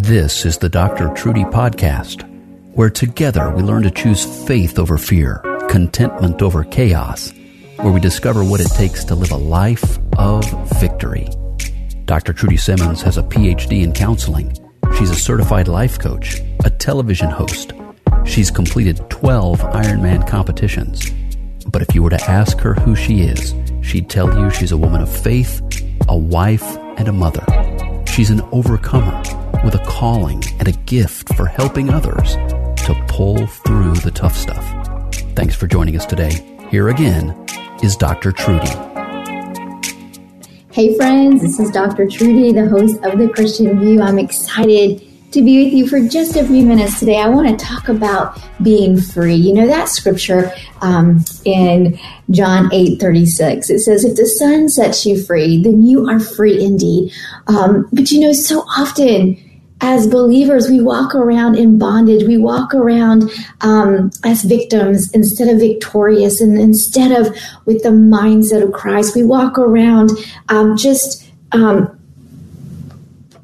This is the Dr. Trudy Podcast, where together we learn to choose faith over fear, contentment over chaos, where we discover what it takes to live a life of victory. Dr. Trudy Simmons has a PhD in counseling. She's a certified life coach, a television host. She's completed 12 Ironman competitions. But if you were to ask her who she is, she'd tell you she's a woman of faith, a wife, and a mother. She's an overcomer with a calling and a gift for helping others to pull through the tough stuff. Thanks for joining us today. Here again is Dr. Trudy. Hey, friends, this is Dr. Trudy, the host of The Christian View. I'm excited to be with you for just a few minutes today. I want to talk about being free. You know, that scripture um, in John 8 36, it says, If the Son sets you free, then you are free indeed. Um, but you know, so often, as believers, we walk around in bondage. We walk around um, as victims instead of victorious, and instead of with the mindset of Christ, we walk around um, just um,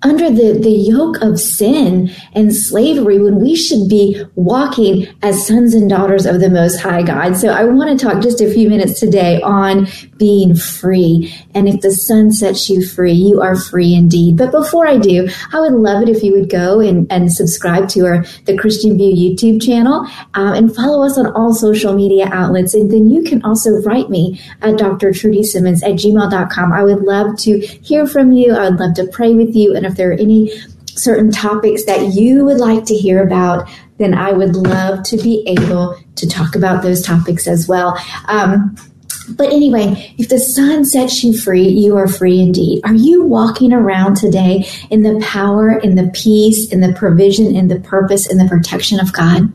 under the, the yoke of sin and slavery when we should be walking as sons and daughters of the Most High God. So I want to talk just a few minutes today on being free. And if the Son sets you free, you are free indeed. But before I do, I would love it if you would go and, and subscribe to our the Christian View YouTube channel um, and follow us on all social media outlets. And then you can also write me at Dr. Trudy Simmons at gmail.com. I would love to hear from you. I would love to pray with you. And there are any certain topics that you would like to hear about, then I would love to be able to talk about those topics as well. Um, but anyway, if the Son sets you free, you are free indeed. Are you walking around today in the power, in the peace, in the provision, in the purpose, in the protection of God?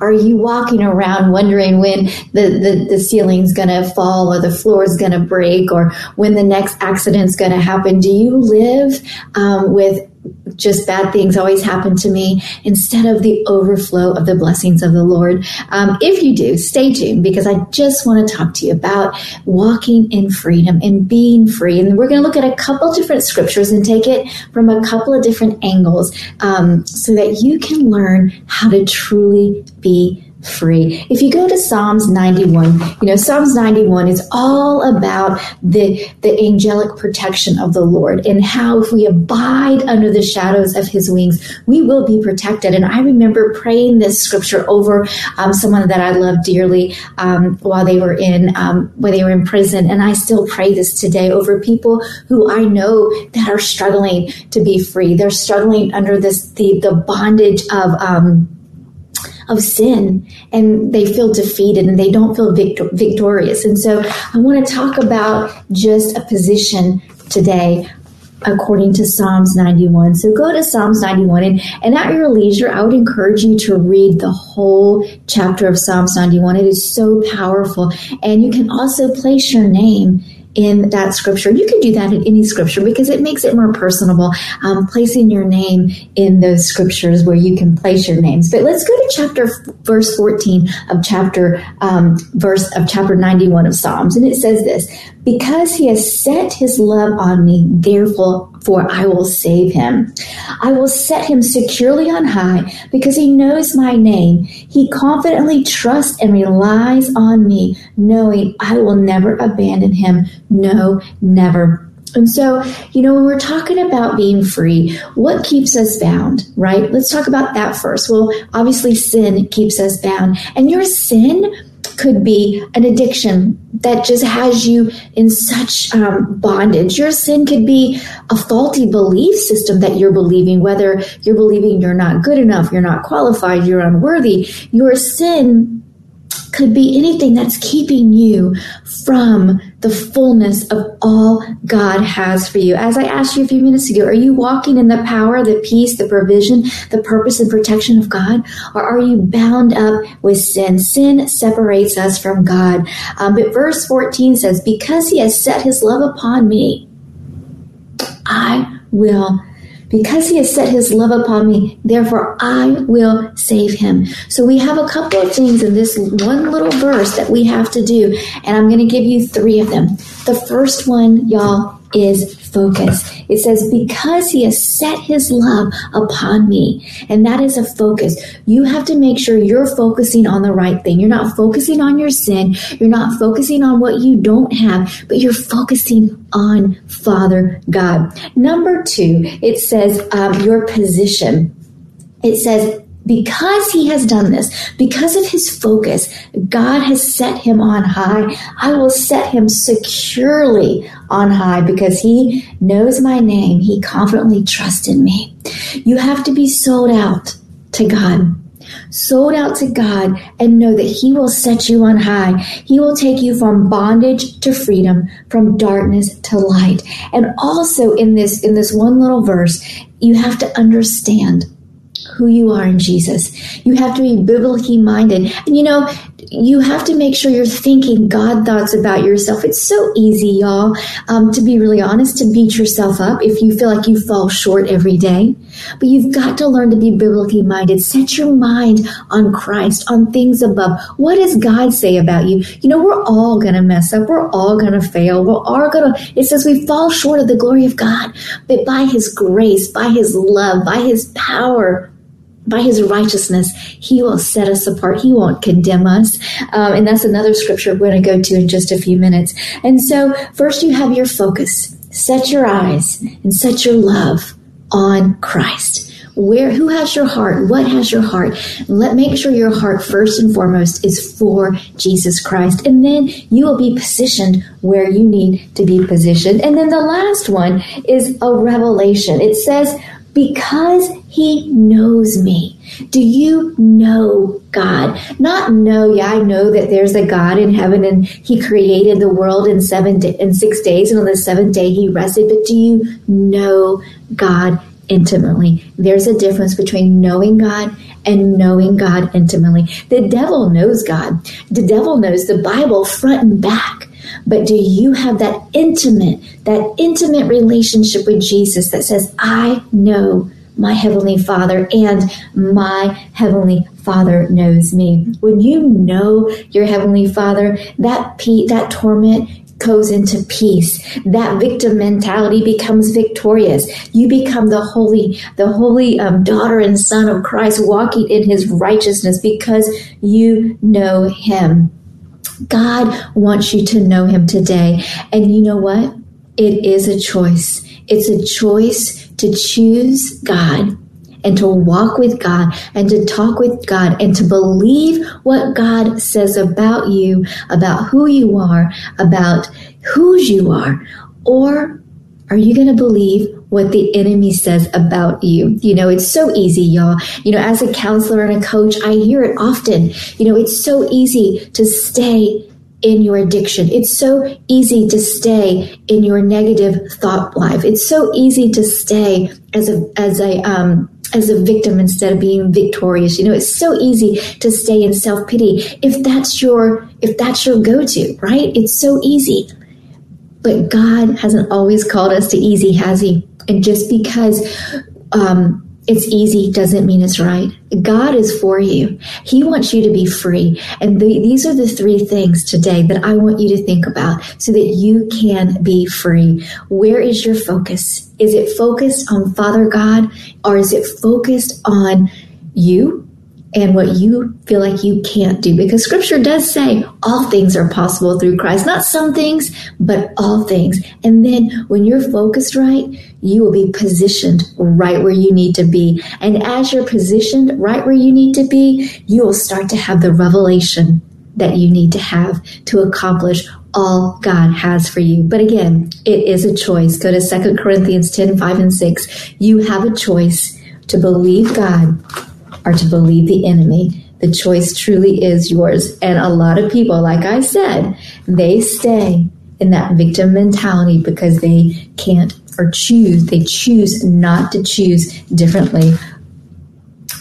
Are you walking around wondering when the, the, the ceiling's going to fall or the floor's going to break or when the next accident's going to happen? Do you live um, with just bad things always happen to me instead of the overflow of the blessings of the Lord. Um, if you do, stay tuned because I just want to talk to you about walking in freedom and being free. And we're going to look at a couple different scriptures and take it from a couple of different angles um, so that you can learn how to truly be free. If you go to Psalms 91, you know, Psalms 91 is all about the, the angelic protection of the Lord and how if we abide under the shadows of his wings, we will be protected. And I remember praying this scripture over um, someone that I love dearly um, while they were in, um, while they were in prison. And I still pray this today over people who I know that are struggling to be free. They're struggling under this, the, the bondage of, um, of sin and they feel defeated and they don't feel victor- victorious. And so I want to talk about just a position today according to Psalms 91. So go to Psalms 91 and, and at your leisure, I would encourage you to read the whole chapter of Psalms 91. It is so powerful. And you can also place your name in that scripture. You can do that in any scripture because it makes it more personable, um, placing your name in those scriptures where you can place your names. But let's go to chapter verse 14 of chapter um, verse of chapter 91 of Psalms. And it says this, because he has set his love on me, therefore for I will save him. I will set him securely on high because he knows my name. He confidently trusts and relies on me, knowing I will never abandon him. No, never. And so, you know, when we're talking about being free, what keeps us bound, right? Let's talk about that first. Well, obviously, sin keeps us bound. And your sin, could be an addiction that just has you in such um, bondage. Your sin could be a faulty belief system that you're believing, whether you're believing you're not good enough, you're not qualified, you're unworthy. Your sin could be anything that's keeping you from the fullness of all God has for you. As I asked you a few minutes ago, are you walking in the power, the peace, the provision, the purpose and protection of God? Or are you bound up with sin? Sin separates us from God. Um, but verse 14 says, Because he has set his love upon me, I will because he has set his love upon me, therefore I will save him. So we have a couple of things in this one little verse that we have to do, and I'm going to give you three of them. The first one, y'all, is focus. It says, because he has set his love upon me. And that is a focus. You have to make sure you're focusing on the right thing. You're not focusing on your sin. You're not focusing on what you don't have, but you're focusing on Father God. Number two, it says, um, your position. It says, because he has done this, because of his focus, God has set him on high. I will set him securely on high because he knows my name. He confidently trusts in me. You have to be sold out to God. Sold out to God and know that He will set you on high. He will take you from bondage to freedom, from darkness to light. And also in this, in this one little verse, you have to understand who you are in Jesus. You have to be biblically minded. And you know, you have to make sure you're thinking God thoughts about yourself. It's so easy, y'all, um, to be really honest, to beat yourself up if you feel like you fall short every day. But you've got to learn to be biblically minded. Set your mind on Christ, on things above. What does God say about you? You know, we're all going to mess up. We're all going to fail. We're all going to, it says we fall short of the glory of God. But by His grace, by His love, by His power, by his righteousness, he will set us apart. He won't condemn us. Um, and that's another scripture we're going to go to in just a few minutes. And so, first, you have your focus. Set your eyes and set your love on Christ. Where, who has your heart? What has your heart? Let make sure your heart first and foremost is for Jesus Christ. And then you will be positioned where you need to be positioned. And then the last one is a revelation. It says, because he knows me. Do you know God? Not know, yeah, I know that there's a God in heaven and he created the world in seven in six days and on the seventh day he rested, but do you know God intimately? There's a difference between knowing God and knowing God intimately. The devil knows God. The devil knows the Bible front and back. But do you have that intimate, that intimate relationship with Jesus that says, I know my Heavenly Father and my Heavenly Father knows me. When you know your Heavenly Father, that pe- that torment goes into peace. That victim mentality becomes victorious. You become the holy, the holy um, daughter and son of Christ, walking in His righteousness because you know Him. God wants you to know Him today. And you know what? It is a choice. It's a choice to choose God and to walk with God and to talk with God and to believe what God says about you, about who you are, about whose you are. Or are you going to believe what the enemy says about you. You know, it's so easy, y'all. You know, as a counselor and a coach, I hear it often. You know, it's so easy to stay in your addiction. It's so easy to stay in your negative thought life. It's so easy to stay as a as a um, as a victim instead of being victorious. You know, it's so easy to stay in self pity if that's your if that's your go to, right? It's so easy. But God hasn't always called us to easy, has He? And just because um, it's easy doesn't mean it's right. God is for you. He wants you to be free. And the, these are the three things today that I want you to think about so that you can be free. Where is your focus? Is it focused on Father God or is it focused on you and what you feel like you can't do. Because scripture does say all things are possible through Christ, not some things, but all things. And then when you're focused right, you will be positioned right where you need to be. And as you're positioned right where you need to be, you will start to have the revelation that you need to have to accomplish all God has for you. But again, it is a choice. Go to 2 Corinthians 10, 5 and 6. You have a choice to believe God or to believe the enemy. the choice truly is yours. And a lot of people, like I said, they stay in that victim mentality because they can't or choose, they choose not to choose differently.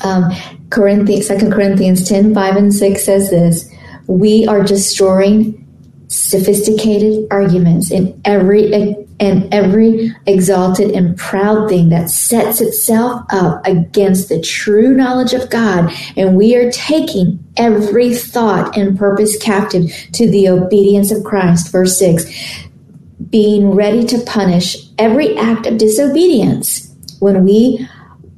Um, Corinthians, 2 Corinthians 10 5 and 6 says this We are destroying sophisticated arguments in every and every exalted and proud thing that sets itself up against the true knowledge of God. And we are taking every thought and purpose captive to the obedience of Christ. Verse 6 being ready to punish every act of disobedience when we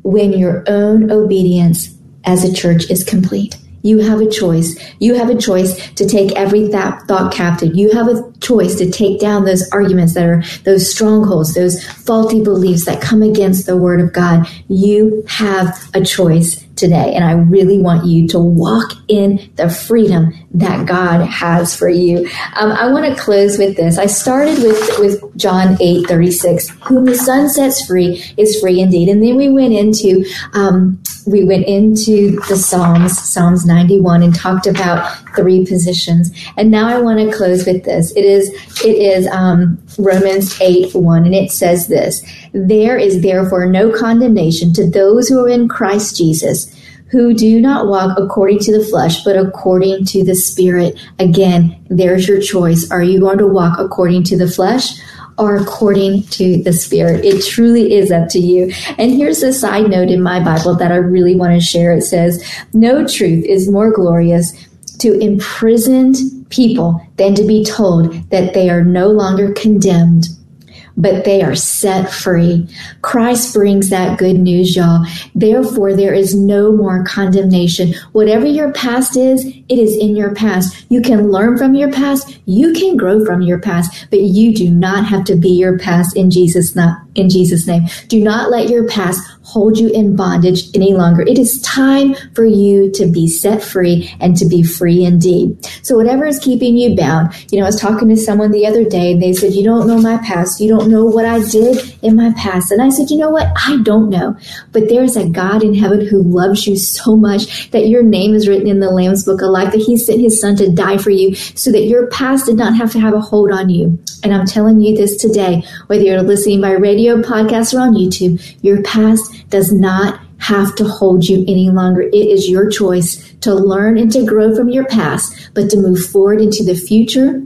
when your own obedience as a church is complete you have a choice. You have a choice to take every th- thought captive. You have a choice to take down those arguments that are those strongholds, those faulty beliefs that come against the word of God. You have a choice today. And I really want you to walk in the freedom that God has for you. Um, I want to close with this. I started with, with John 8 36, whom the Son sets free is free indeed. And then we went into, um, we went into the Psalms, Psalms 91, and talked about three positions. And now I want to close with this. It is, it is um, Romans 8 1, and it says this There is therefore no condemnation to those who are in Christ Jesus who do not walk according to the flesh, but according to the Spirit. Again, there's your choice. Are you going to walk according to the flesh? Or according to the Spirit. It truly is up to you. And here's a side note in my Bible that I really want to share. It says, No truth is more glorious to imprisoned people than to be told that they are no longer condemned but they are set free. Christ brings that good news, y'all. Therefore, there is no more condemnation. Whatever your past is, it is in your past. You can learn from your past. You can grow from your past, but you do not have to be your past in Jesus' name. In Jesus' name, do not let your past hold you in bondage any longer. It is time for you to be set free and to be free indeed. So whatever is keeping you bound, you know, I was talking to someone the other day and they said, you don't know my past. You don't know what I did in my past. And I said, you know what? I don't know, but there's a God in heaven who loves you so much that your name is written in the Lamb's book of life, that he sent his son to die for you so that your past did not have to have a hold on you. And I'm telling you this today, whether you're listening by radio, podcast, or on YouTube, your past does not have to hold you any longer. It is your choice to learn and to grow from your past, but to move forward into the future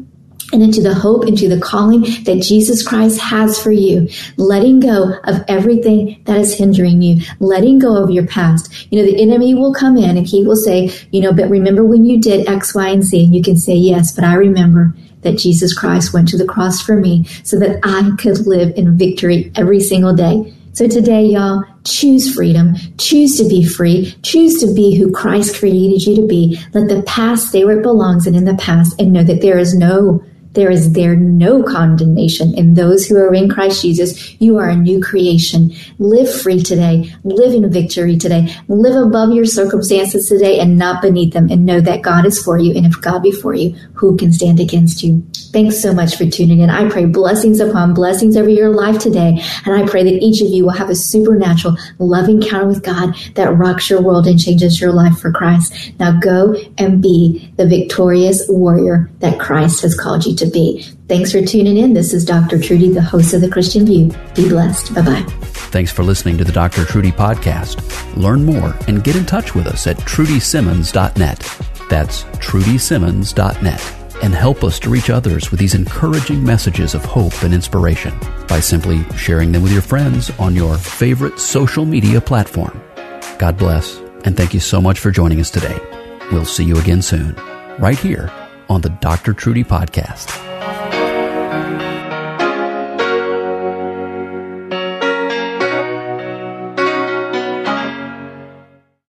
and into the hope, into the calling that Jesus Christ has for you. Letting go of everything that is hindering you, letting go of your past. You know, the enemy will come in and he will say, you know, but remember when you did X, Y, and Z? And you can say, yes, but I remember that Jesus Christ went to the cross for me so that I could live in victory every single day. So today, y'all, choose freedom, choose to be free, choose to be who Christ created you to be. Let the past stay where it belongs and in the past and know that there is no there is there no condemnation in those who are in Christ Jesus. You are a new creation. Live free today. Live in victory today. Live above your circumstances today and not beneath them and know that God is for you. And if God be for you, who can stand against you? Thanks so much for tuning in. I pray blessings upon blessings over your life today. And I pray that each of you will have a supernatural love encounter with God that rocks your world and changes your life for Christ. Now go and be the victorious warrior that Christ has called you to be. Thanks for tuning in. This is Dr. Trudy, the host of The Christian View. Be blessed. Bye bye. Thanks for listening to the Dr. Trudy podcast. Learn more and get in touch with us at trudysimmons.net. That's trudysimmons.net. And help us to reach others with these encouraging messages of hope and inspiration by simply sharing them with your friends on your favorite social media platform. God bless, and thank you so much for joining us today. We'll see you again soon, right here on the Dr. Trudy Podcast.